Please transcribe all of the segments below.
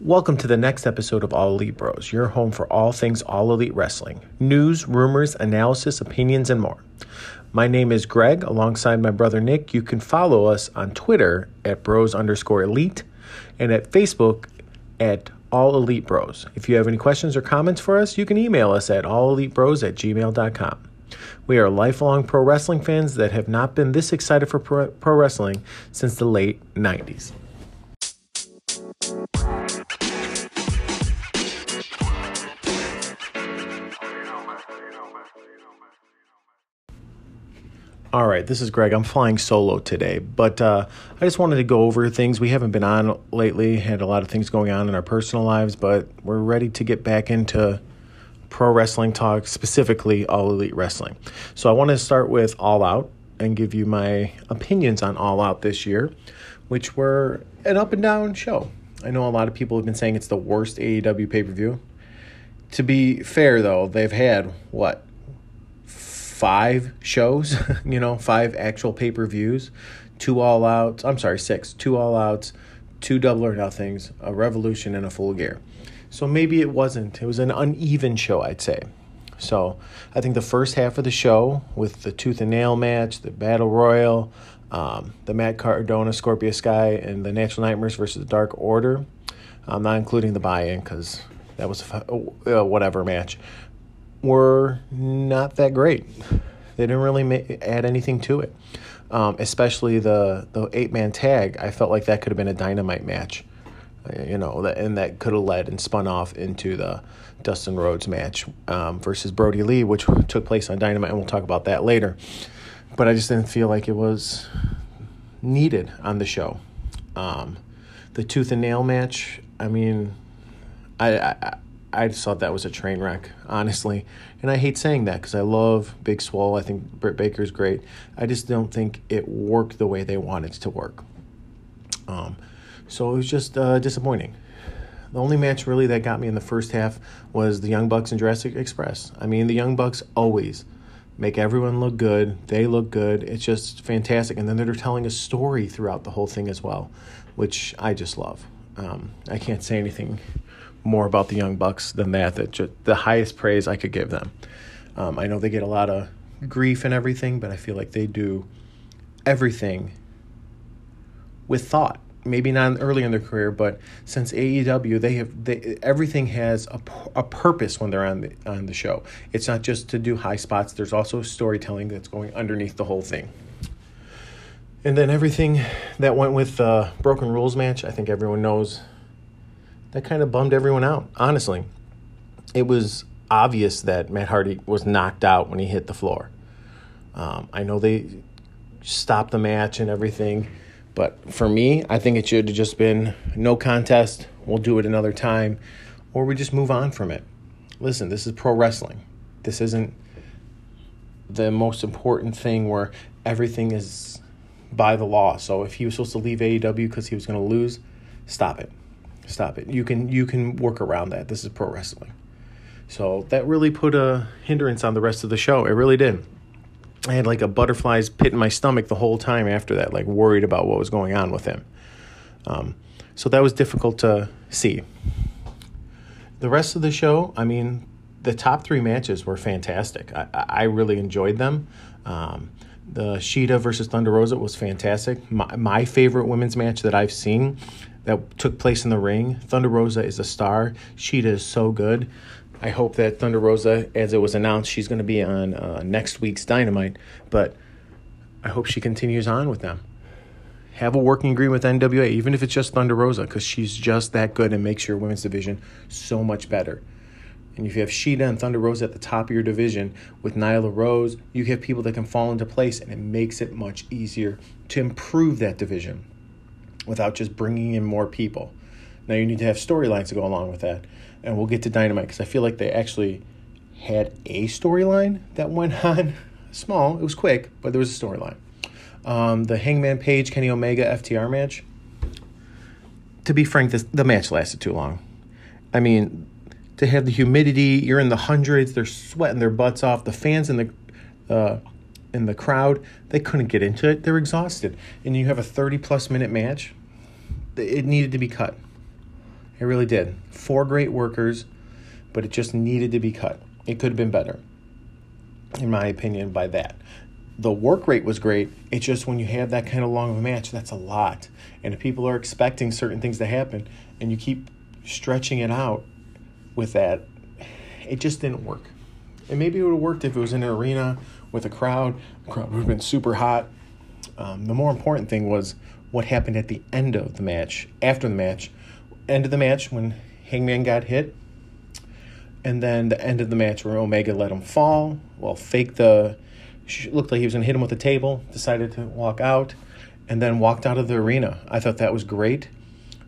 Welcome to the next episode of All Elite Bros, your home for all things All Elite Wrestling news, rumors, analysis, opinions, and more. My name is Greg, alongside my brother Nick. You can follow us on Twitter at bros underscore elite and at Facebook at All Elite Bros. If you have any questions or comments for us, you can email us at allelitebros at gmail.com. We are lifelong pro wrestling fans that have not been this excited for pro, pro wrestling since the late 90s. All right, this is Greg. I'm flying solo today, but uh, I just wanted to go over things. We haven't been on lately, had a lot of things going on in our personal lives, but we're ready to get back into pro wrestling talk, specifically All Elite Wrestling. So I want to start with All Out and give you my opinions on All Out this year, which were an up and down show. I know a lot of people have been saying it's the worst AEW pay per view. To be fair, though, they've had what five shows, you know, five actual pay per views, two all outs. I'm sorry, six, two all outs, two double or nothings, a revolution, and a full gear. So maybe it wasn't. It was an uneven show, I'd say. So I think the first half of the show with the tooth and nail match, the battle royal, um, the Matt Cardona, Scorpio Sky, and the Natural Nightmares versus the Dark Order. I'm not including the buy-in because that was a whatever match were not that great. They didn't really ma- add anything to it. Um, especially the the eight man tag. I felt like that could have been a dynamite match, uh, you know, that and that could have led and spun off into the Dustin Rhodes match um, versus Brodie Lee, which took place on Dynamite, and we'll talk about that later. But I just didn't feel like it was needed on the show. Um, the tooth and nail match. I mean, I, I I just thought that was a train wreck, honestly. And I hate saying that because I love Big Swole. I think Britt Baker's great. I just don't think it worked the way they wanted it to work. Um, so it was just uh, disappointing. The only match really that got me in the first half was the Young Bucks and Jurassic Express. I mean, the Young Bucks always make everyone look good. They look good. It's just fantastic. And then they're telling a story throughout the whole thing as well, which I just love. Um, I can't say anything more about the Young Bucks than that. That just, the highest praise I could give them. Um, I know they get a lot of grief and everything, but I feel like they do everything with thought. Maybe not early in their career, but since AEW, they have they, everything has a, a purpose when they're on the on the show. It's not just to do high spots. There's also storytelling that's going underneath the whole thing. And then everything that went with the Broken Rules match, I think everyone knows that kind of bummed everyone out, honestly. It was obvious that Matt Hardy was knocked out when he hit the floor. Um, I know they stopped the match and everything, but for me, I think it should have just been no contest. We'll do it another time, or we just move on from it. Listen, this is pro wrestling. This isn't the most important thing where everything is by the law. So if he was supposed to leave AEW because he was going to lose, stop it. Stop it. You can you can work around that. This is pro wrestling. So that really put a hindrance on the rest of the show. It really did. I had like a butterfly's pit in my stomach the whole time after that, like worried about what was going on with him. Um, so that was difficult to see. The rest of the show, I mean, the top three matches were fantastic. I, I really enjoyed them. Um, the Shida versus Thunder Rosa was fantastic. My, my favorite women's match that I've seen that took place in the ring. Thunder Rosa is a star. Shida is so good. I hope that Thunder Rosa, as it was announced, she's going to be on uh, next week's Dynamite. But I hope she continues on with them. Have a working agreement with NWA, even if it's just Thunder Rosa, because she's just that good and makes your women's division so much better. And if you have Shida and Thunder Rose at the top of your division with Nyla Rose, you have people that can fall into place, and it makes it much easier to improve that division without just bringing in more people. Now you need to have storylines to go along with that, and we'll get to Dynamite because I feel like they actually had a storyline that went on. Small, it was quick, but there was a storyline. Um, the Hangman Page Kenny Omega FTR match. To be frank, this, the match lasted too long. I mean, to have the humidity, you're in the hundreds, they're sweating their butts off. The fans in the uh, in the crowd, they couldn't get into it. They're exhausted. And you have a 30 plus minute match, it needed to be cut. It really did. Four great workers, but it just needed to be cut. It could have been better, in my opinion, by that. The work rate was great. It's just when you have that kind of long of a match, that's a lot. And if people are expecting certain things to happen and you keep stretching it out with that, it just didn't work. And maybe it would have worked if it was in an arena with a crowd. The crowd would have been super hot. Um, the more important thing was what happened at the end of the match, after the match. End of the match when Hangman got hit. And then the end of the match where Omega let him fall. Well, fake the. Looked like he was going to hit him with the table. Decided to walk out. And then walked out of the arena. I thought that was great.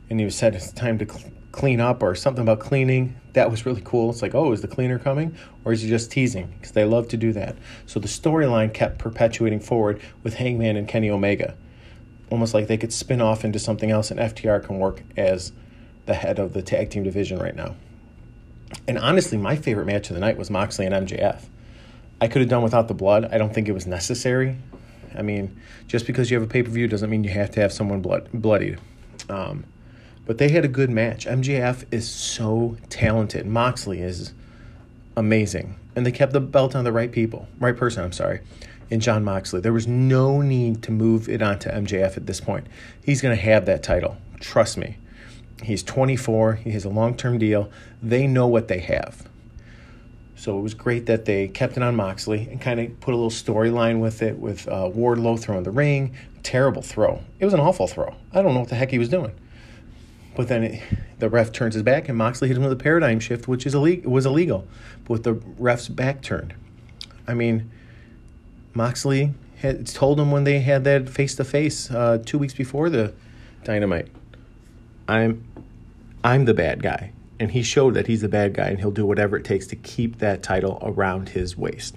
And he said it's time to clean up or something about cleaning. That was really cool. It's like, oh, is the cleaner coming? Or is he just teasing? Because they love to do that. So the storyline kept perpetuating forward with Hangman and Kenny Omega. Almost like they could spin off into something else, and FTR can work as the head of the tag team division right now. And honestly, my favorite match of the night was Moxley and MJF. I could have done without the blood. I don't think it was necessary. I mean, just because you have a pay per view doesn't mean you have to have someone blood bloodied. Um, but they had a good match. MJF is so talented. Moxley is amazing. And they kept the belt on the right people, right person, I'm sorry, in Jon Moxley. There was no need to move it onto MJF at this point. He's going to have that title. Trust me. He's 24, he has a long term deal. They know what they have. So it was great that they kept it on Moxley and kind of put a little storyline with it with uh, Wardlow throwing the ring. Terrible throw. It was an awful throw. I don't know what the heck he was doing. But then it, the ref turns his back, and Moxley hits him with a paradigm shift, which is illegal, was illegal, but with the ref's back turned. I mean, Moxley had told him when they had that face to face two weeks before the Dynamite, "I'm, I'm the bad guy," and he showed that he's the bad guy, and he'll do whatever it takes to keep that title around his waist.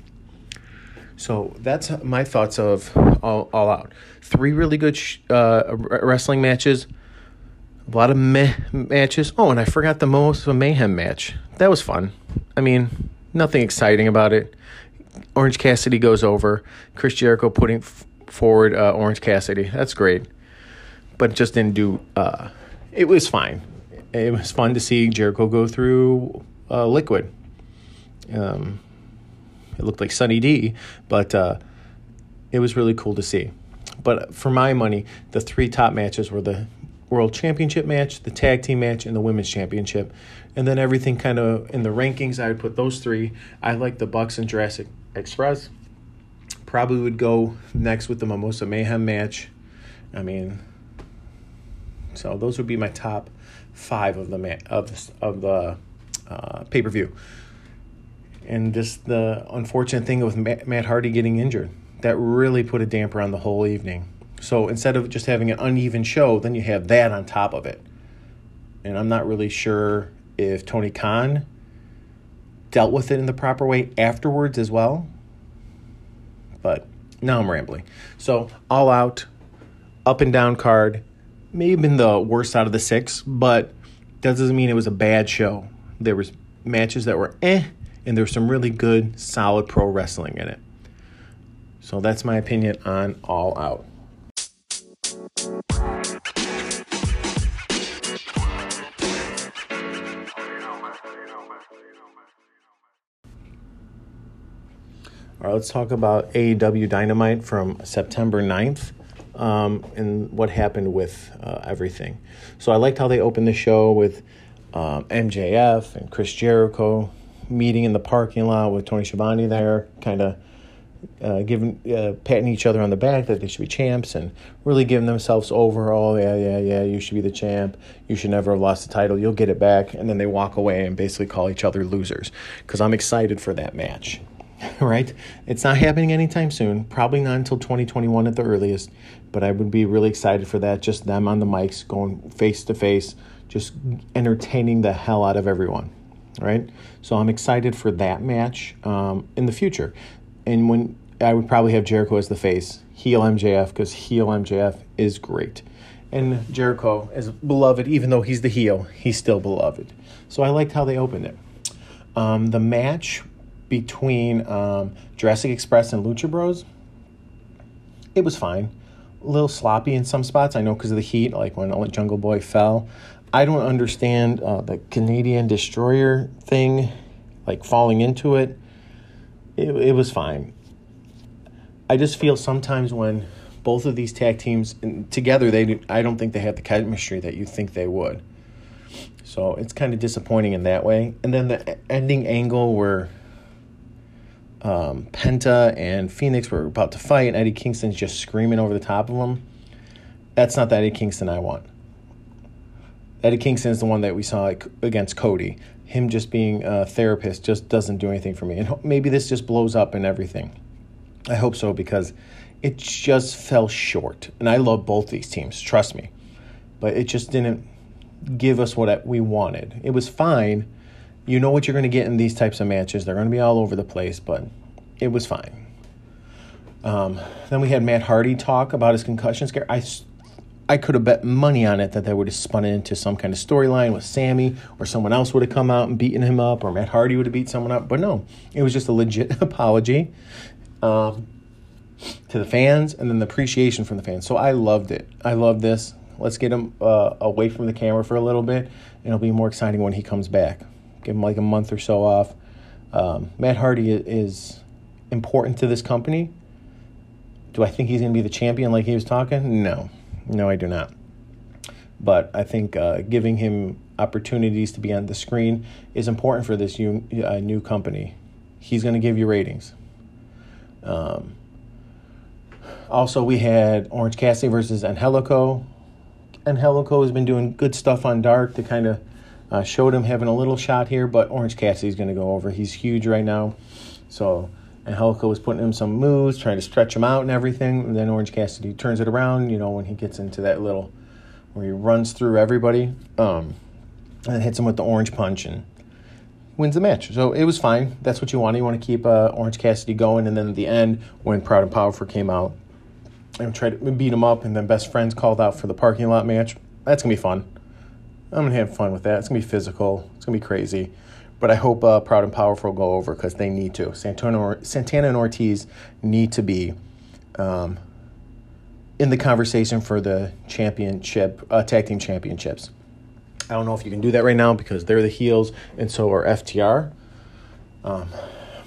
So that's my thoughts of all, all out. Three really good sh- uh, wrestling matches a lot of meh matches. Oh, and I forgot the Mimosa Mayhem match. That was fun. I mean, nothing exciting about it. Orange Cassidy goes over. Chris Jericho putting f- forward uh, Orange Cassidy. That's great, but just didn't do. Uh, it was fine. It was fun to see Jericho go through uh, liquid. Um, it looked like Sunny D, but uh, it was really cool to see. But for my money, the three top matches were the World Championship match, the Tag Team match, and the Women's Championship. And then everything kind of in the rankings, I would put those three. I like the Bucks and Jurassic Express. Probably would go next with the Mimosa Mayhem match. I mean, so those would be my top five of the ma- of the, of the uh, pay per view. And just the unfortunate thing with Matt Hardy getting injured that really put a damper on the whole evening. So instead of just having an uneven show, then you have that on top of it. And I'm not really sure if Tony Khan dealt with it in the proper way afterwards as well. But now I'm rambling. So all out, up and down card, may have been the worst out of the six, but that doesn't mean it was a bad show. There was matches that were eh, and there's some really good, solid pro wrestling in it. So that's my opinion on All Out. All right, let's talk about AEW Dynamite from September 9th um, and what happened with uh, everything. So I liked how they opened the show with um, MJF and Chris Jericho meeting in the parking lot with Tony Schiavone there, kind of uh, giving uh, patting each other on the back that they should be champs and really giving themselves over. Oh yeah, yeah, yeah, you should be the champ. You should never have lost the title. You'll get it back. And then they walk away and basically call each other losers. Because I'm excited for that match. right? It's not happening anytime soon, probably not until 2021 at the earliest, but I would be really excited for that. Just them on the mics going face to face, just entertaining the hell out of everyone, right? So I'm excited for that match um, in the future. And when I would probably have Jericho as the face, heel MJF, because heel MJF is great. And Jericho is beloved, even though he's the heel, he's still beloved. So I liked how they opened it. Um, the match between um, Jurassic Express and Lucha Bros. It was fine. a little sloppy in some spots. I know because of the heat, like when Jungle Boy fell. I don't understand uh, the Canadian destroyer thing, like falling into it. It, it was fine. I just feel sometimes when both of these tag teams together, they I don't think they have the chemistry that you think they would. So it's kind of disappointing in that way. And then the ending angle where um, Penta and Fénix were about to fight, and Eddie Kingston's just screaming over the top of them. That's not the Eddie Kingston I want. Eddie Kingston is the one that we saw against Cody. Him just being a therapist just doesn't do anything for me. And maybe this just blows up and everything. I hope so because it just fell short. And I love both these teams, trust me. But it just didn't give us what we wanted. It was fine you know what you're going to get in these types of matches. They're going to be all over the place, but it was fine. Um, then we had Matt Hardy talk about his concussion scare. I, I could have bet money on it that they would have spun it into some kind of storyline with Sammy, or someone else would have come out and beaten him up, or Matt Hardy would have beat someone up. But no, it was just a legit apology um, to the fans, and then the appreciation from the fans. So I loved it. I love this. Let's get him uh, away from the camera for a little bit, and it'll be more exciting when he comes back give him like a month or so off. Um, Matt Hardy is important to this company. Do I think he's going to be the champion like he was talking? No, no, I do not. But I think uh, giving him opportunities to be on the screen is important for this new, uh, new company. He's going to give you ratings. Um, also, we had Orange Cassidy versus Angelico. Angelico has been doing good stuff on Dark to kind of uh, showed him having a little shot here, but Orange Cassidy's going to go over. He's huge right now. So, and Angelico was putting him some moves, trying to stretch him out and everything. And then Orange Cassidy turns it around, you know, when he gets into that little, where he runs through everybody um, and hits him with the orange punch and wins the match. So it was fine. That's what you want. You want to keep uh, Orange Cassidy going. And then at the end, when Proud and Powerful came out and tried to beat him up, and then Best Friends called out for the parking lot match, that's going to be fun. I'm gonna have fun with that. It's gonna be physical. It's gonna be crazy, but I hope uh, Proud and Powerful go over because they need to. Santana, Santana and Ortiz need to be um, in the conversation for the championship, uh, tag team championships. I don't know if you can do that right now because they're the heels and so are FTR. Um,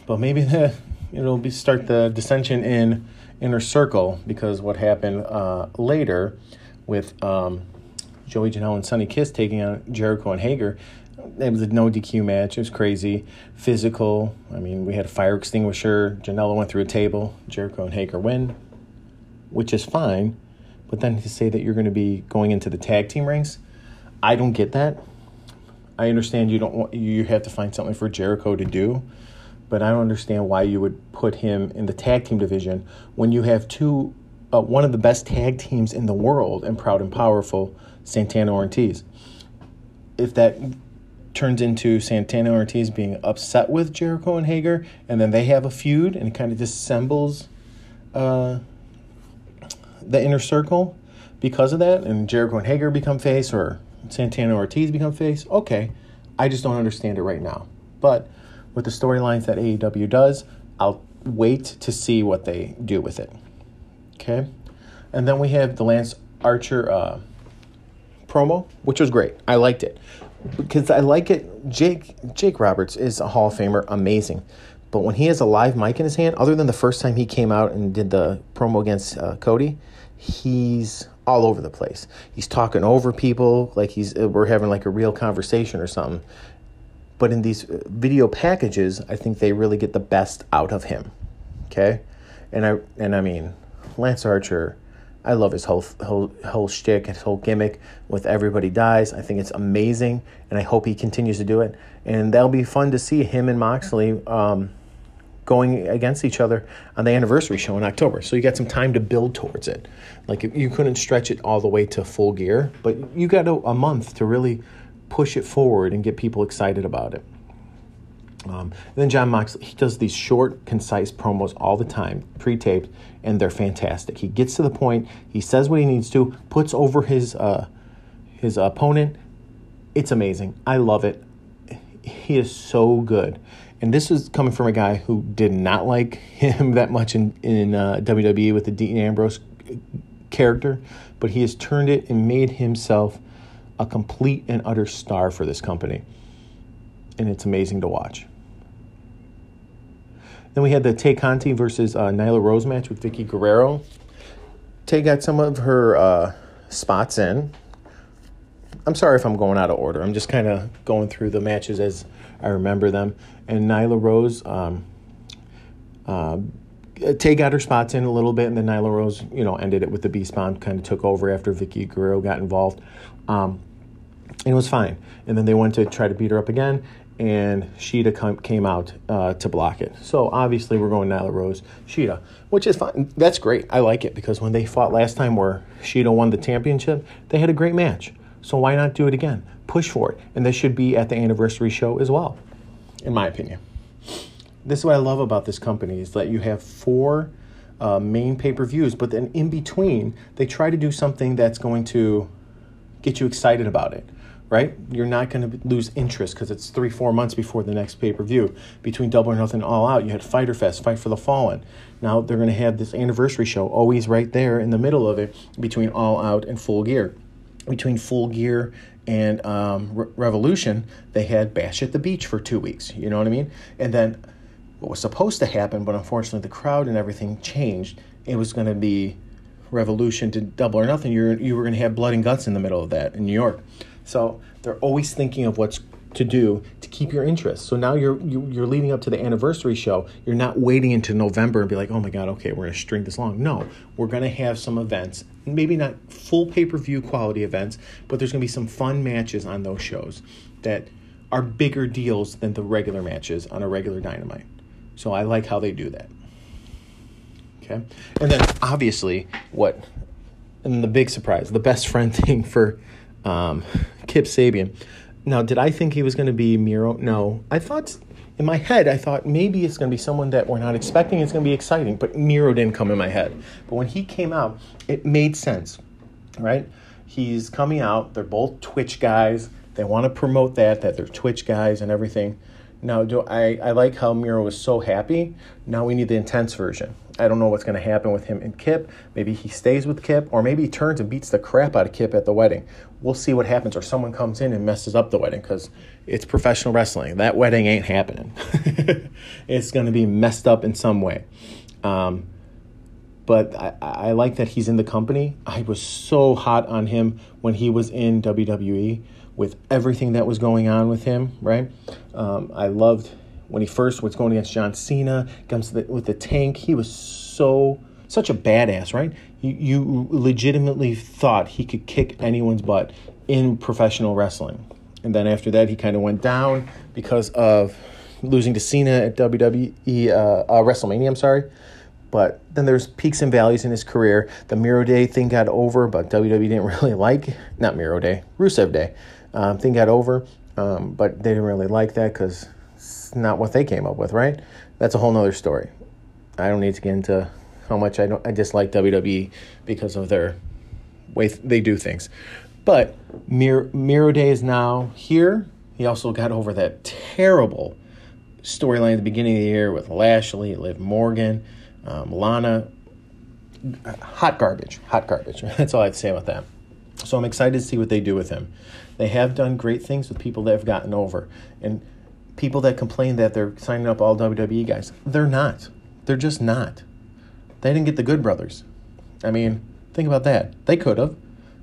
but maybe the, it'll be start the dissension in inner circle because what happened uh, later with um, Joey Janela and Sonny Kiss taking on Jericho and Hager. It was a no DQ match. It was crazy, physical. I mean, we had a fire extinguisher. Janela went through a table. Jericho and Hager win, which is fine. But then to say that you're going to be going into the tag team ranks, I don't get that. I understand you don't want you have to find something for Jericho to do, but I don't understand why you would put him in the tag team division when you have two, uh, one of the best tag teams in the world and Proud and Powerful Santana Ortiz. If that turns into Santana Ortiz being upset with Jericho and Hager, and then they have a feud, and it kind of dissembles uh, the inner circle because of that, and Jericho and Hager become face, or Santana Ortiz become face. Okay, I just don't understand it right now. But with the storylines that AEW does, I'll wait to see what they do with it. Okay, and then we have the Lance Archer. Uh, promo, which was great. I liked it because I like it. Jake Jake Roberts is a Hall of Famer, amazing. But when he has a live mic in his hand, other than the first time he came out and did the promo against uh, Cody, he's all over the place. He's talking over people like he's uh, we're having like a real conversation or something. But in these uh, video packages, I think they really get the best out of him. Okay, and I and I mean, Lance Archer I love his whole whole whole shtick, his whole gimmick with everybody dies. I think it's amazing, and I hope he continues to do it. And that'll be fun to see him and Moxley um, going against each other on the anniversary show in October. So you got some time to build towards it. Like you couldn't stretch it all the way to full gear, but you got a, a month to really push it forward and get people excited about it. Um, then Jon Moxley, he does these short, concise promos all the time, pre-taped, and they're fantastic. He gets to the point, he says what he needs to, puts over his uh, his opponent. It's amazing. I love it. He is so good. And this is coming from a guy who did not like him that much in in uh, WWE with the Dean Ambrose character, but he has turned it and made himself a complete and utter star for this company. And it's amazing to watch. Then we had the Tay Conti versus uh, Nyla Rose match with Vickie Guerrero. Tay got some of her uh, spots in. I'm sorry if I'm going out of order. I'm just kind of going through the matches as I remember them. And Nyla Rose, um, uh, Tay got her spots in a little bit, and then Nyla Rose, you know, ended it with the Beast Bomb, kind of took over after Vickie Guerrero got involved. Um, and it was fine. And then they went to try to beat her up again, and Shida come, came out uh, to block it. So obviously we're going Nyla Rose, Shida, which is fine. That's great. I like it because when they fought last time where Shida won the championship, they had a great match. So why not do it again? Push for it. And this should be at the anniversary show as well, in my opinion. This is what I love about this company is that you have four uh, main pay-per-views, but then in between, they try to do something that's going to get you excited about it right? You're not going to lose interest because it's three, four months before the next pay per view. Between Double or Nothing and All Out, you had Fyter Fest, Fight for the Fallen. Now they're going to have this anniversary show always right there in the middle of it between All Out and Full Gear. Between Full Gear and um, Re- Revolution, they had Bash at the Beach for two weeks. You know what I mean? And then what was supposed to happen, but unfortunately the crowd and everything changed. It was going to be Revolution to Double or Nothing. You're, you were going to have Blood and Guts in the middle of that in New York. So they're always thinking of what's to do to keep your interest. So now you're you, are you are leading up to the anniversary show. You're not waiting into November and be like, oh my god, okay, we're gonna string this long. No, we're gonna have some events, maybe not full pay per view quality events, but there's gonna be some fun matches on those shows that are bigger deals than the regular matches on a regular Dynamite. So I like how they do that. Okay, and then obviously what, and the big surprise, the best friend thing for um, Kip Sabian. Now, did I think he was going to be Miro? No. I thought, in my head, I thought maybe it's going to be someone that we're not expecting. It's going to be exciting, but Miro didn't come in my head. But when he came out, it made sense, right? He's coming out. They're both Twitch guys. They want to promote that, that they're Twitch guys and everything. Now, do I, I like how Miro was so happy. Now we need the intense version. I don't know what's going to happen with him and Kip. Maybe he stays with Kip, or maybe he turns and beats the crap out of Kip at the wedding. We'll see what happens, or someone comes in and messes up the wedding because it's professional wrestling. That wedding ain't happening. it's going to be messed up in some way. Um, but I, I like that he's in the company. I was so hot on him when he was in WWE with everything that was going on with him, right? Um, I loved when he first was going against John Cena, comes the, with the tank. He was so such a badass, right? You, you legitimately thought he could kick anyone's butt in professional wrestling. And then after that, he kind of went down because of losing to Cena at WWE uh, uh, WrestleMania. I'm sorry, but then there's peaks and valleys in his career. The Miro Day thing got over, but WWE didn't really like not Miro Day, Rusev Day um, thing got over, um, but they didn't really like that because not what they came up with, right? That's a whole nother story. I don't need to get into how much I don't I dislike WWE because of their way they do things. But Mir- Miro Day is now here. He also got over that terrible storyline at the beginning of the year with Lashley, Liv Morgan, um, Lana. Hot garbage. Hot garbage. That's all I have to say about that. So I'm excited to see what they do with him. They have done great things with people that have gotten over. And people that complain that they're signing up all WWE guys, they're not. They're just not. They didn't get the Good Brothers. I mean, think about that. They could have,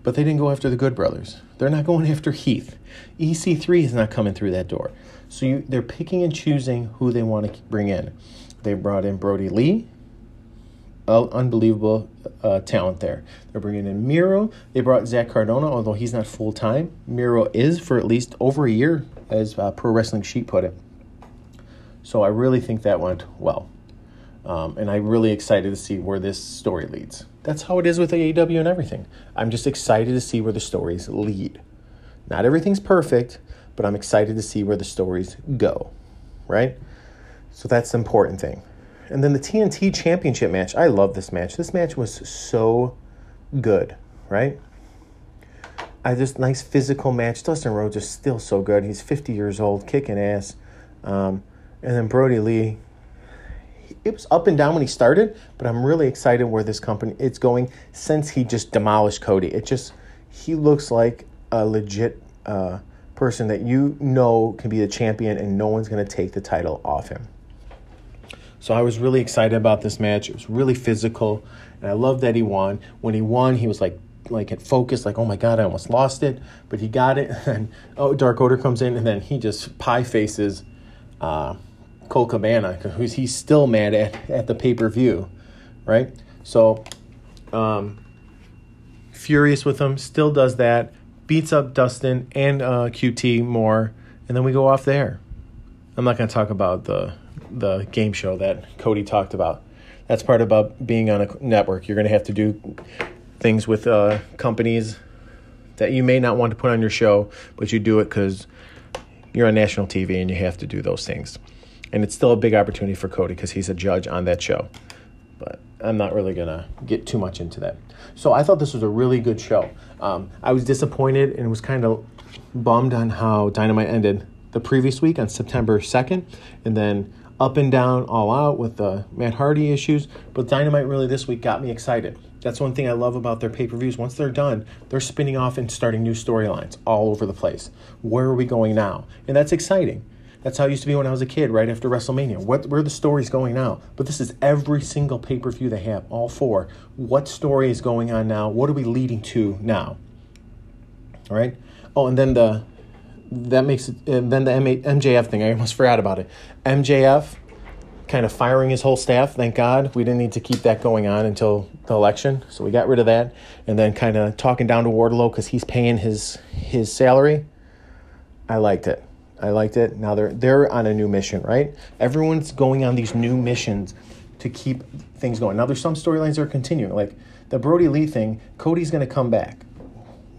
but they didn't go after the Good Brothers. They're not going after Heath. EC3 is not coming through that door. So you, they're picking and choosing who they want to bring in. They brought in Brodie Lee, unbelievable uh, talent there. They're bringing in Miro. They brought Zach Cardona, although he's not full time. Miro is for at least over a year, as uh, Pro Wrestling Sheet put it. So I really think that went well. Um, and I'm really excited to see where this story leads. That's how it is with AEW and everything. I'm just excited to see where the stories lead. Not everything's perfect, but I'm excited to see where the stories go, right? So that's the important thing. And then the TNT Championship match. I love this match. This match was so good, right? I just nice physical match. Dustin Rhodes is still so good. He's 50 years old, kicking ass. Um, and then Brodie Lee. it was up and down when he started, but I'm really excited where this company it's going since he just demolished Cody. It just he looks like a legit uh, person that you know can be the champion, and no one's going to take the title off him. So I was really excited about this match. It was really physical, and I love that he won. When he won, he was like like at focused, like oh my god, I almost lost it, but he got it. And oh, Dark Order comes in, and then he just pie faces uh, Colt Cabana because he's still mad at at the pay per view, right? So, um, furious with him, still does that, beats up Dustin and uh, QT more, and then we go off there. I'm not going to talk about the the game show that Cody talked about. That's part about being on a network. You're going to have to do things with uh, companies that you may not want to put on your show, but you do it because you're on national TV and you have to do those things. And it's still a big opportunity for Cody because he's a judge on that show. But I'm not really going to get too much into that. So I thought this was a really good show. Um, I was disappointed and was kind of bummed on how Dynamite ended the previous week on September 2nd. And then up and down, all out with the Matt Hardy issues. But Dynamite really this week got me excited. That's one thing I love about their pay per views. Once they're done, they're spinning off and starting new storylines all over the place. Where are we going now? And that's exciting. That's how it used to be when I was a kid, right after WrestleMania. What where are the stories going now? But this is every single pay per view they have, all four. What story is going on now? What are we leading to now? All right. Oh, and then the that makes it. And then the MJF thing. I almost forgot about it. MJF kind of firing his whole staff. Thank God we didn't need to keep that going on until the election, so we got rid of that. And then kind of talking down to Wardlow because he's paying his his salary. I liked it. I liked it. Now they're they're on a new mission, right? Everyone's going on these new missions to keep things going. Now there's some storylines that are continuing, like the Brodie Lee thing. Cody's going to come back.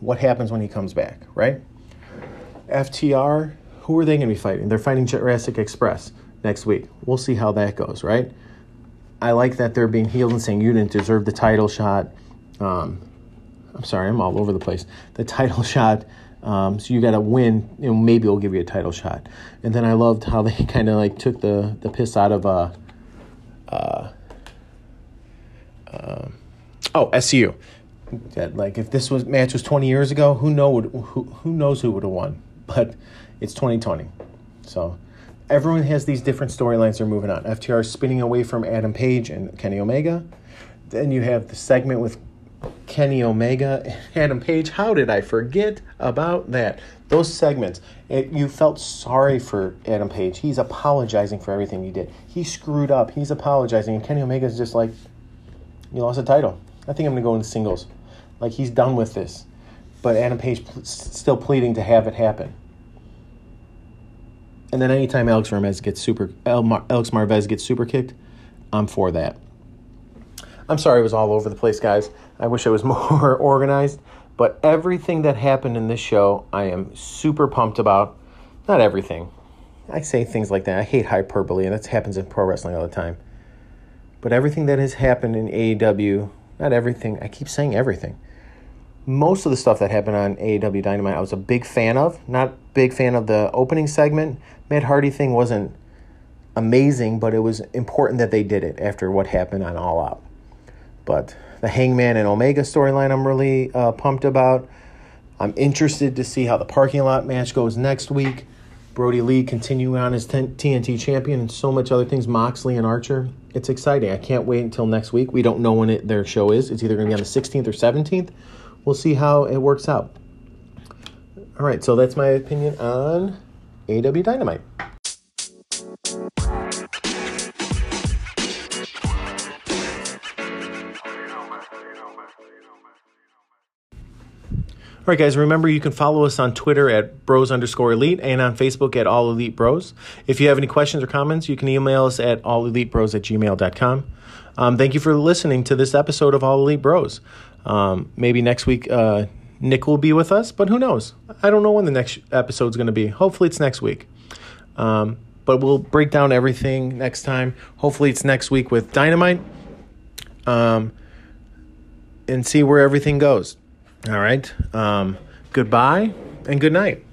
What happens when he comes back, right? FTR, who are they going to be fighting? They're fighting Jurassic Express next week. We'll see how that goes, right? I like that they're being healed and saying you didn't deserve the title shot. Um, I'm sorry, I'm all over the place. The title shot. Um, so you got to win. You know, maybe we'll give you a title shot. And then I loved how they kind of like took the the piss out of uh, uh, uh, oh SCU. That like if this was match was 20 years ago, who know who who knows who would have won? But it's 2020, so everyone has these different storylines they're moving on. FTR is spinning away from Adam Page and Kenny Omega. Then you have the segment with Kenny Omega and Adam Page. How did I forget about that? Those segments, it, you felt sorry for Adam Page. He's apologizing for everything he did. He screwed up. He's apologizing. And Kenny Omega is just like, you lost a title. I think I'm going to go in singles. Like, he's done with this. But Adam Page pl- still pleading to have it happen. And then anytime Alex Marvez gets super Alex Marvez gets super kicked, I'm for that. I'm sorry it was all over the place, guys. I wish I was more organized. But everything that happened in this show, I am super pumped about. Not everything. I say things like that. I hate hyperbole, and that happens in pro wrestling all the time. But everything that has happened in AEW, not everything, I keep saying everything most of the stuff that happened on AEW Dynamite, I was a big fan of. Not big fan of the opening segment. Matt Hardy thing wasn't amazing, but it was important that they did it after what happened on All Out. But the Hangman and Omega storyline, I'm really uh, pumped about. I'm interested to see how the parking lot match goes next week. Brodie Lee continuing on as TNT champion and so much other things. Moxley and Archer. It's exciting. I can't wait until next week. We don't know when it, their show is. It's either going to be on the 16th or 17th we'll see how it works out. All right, so that's my opinion on AW Dynamite. All right, guys, remember you can follow us on Twitter at bros underscore elite and on Facebook at all elite bros. If you have any questions or comments, you can email us at all elite bros at gmail.com. Um, thank you for listening to this episode of All Elite Bros. Um, maybe next week uh, Nick will be with us, but who knows? I don't know when the next episode is going to be. Hopefully, it's next week. Um, but we'll break down everything next time. Hopefully, it's next week with Dynamite um, and see where everything goes. All right. Um, goodbye and good night.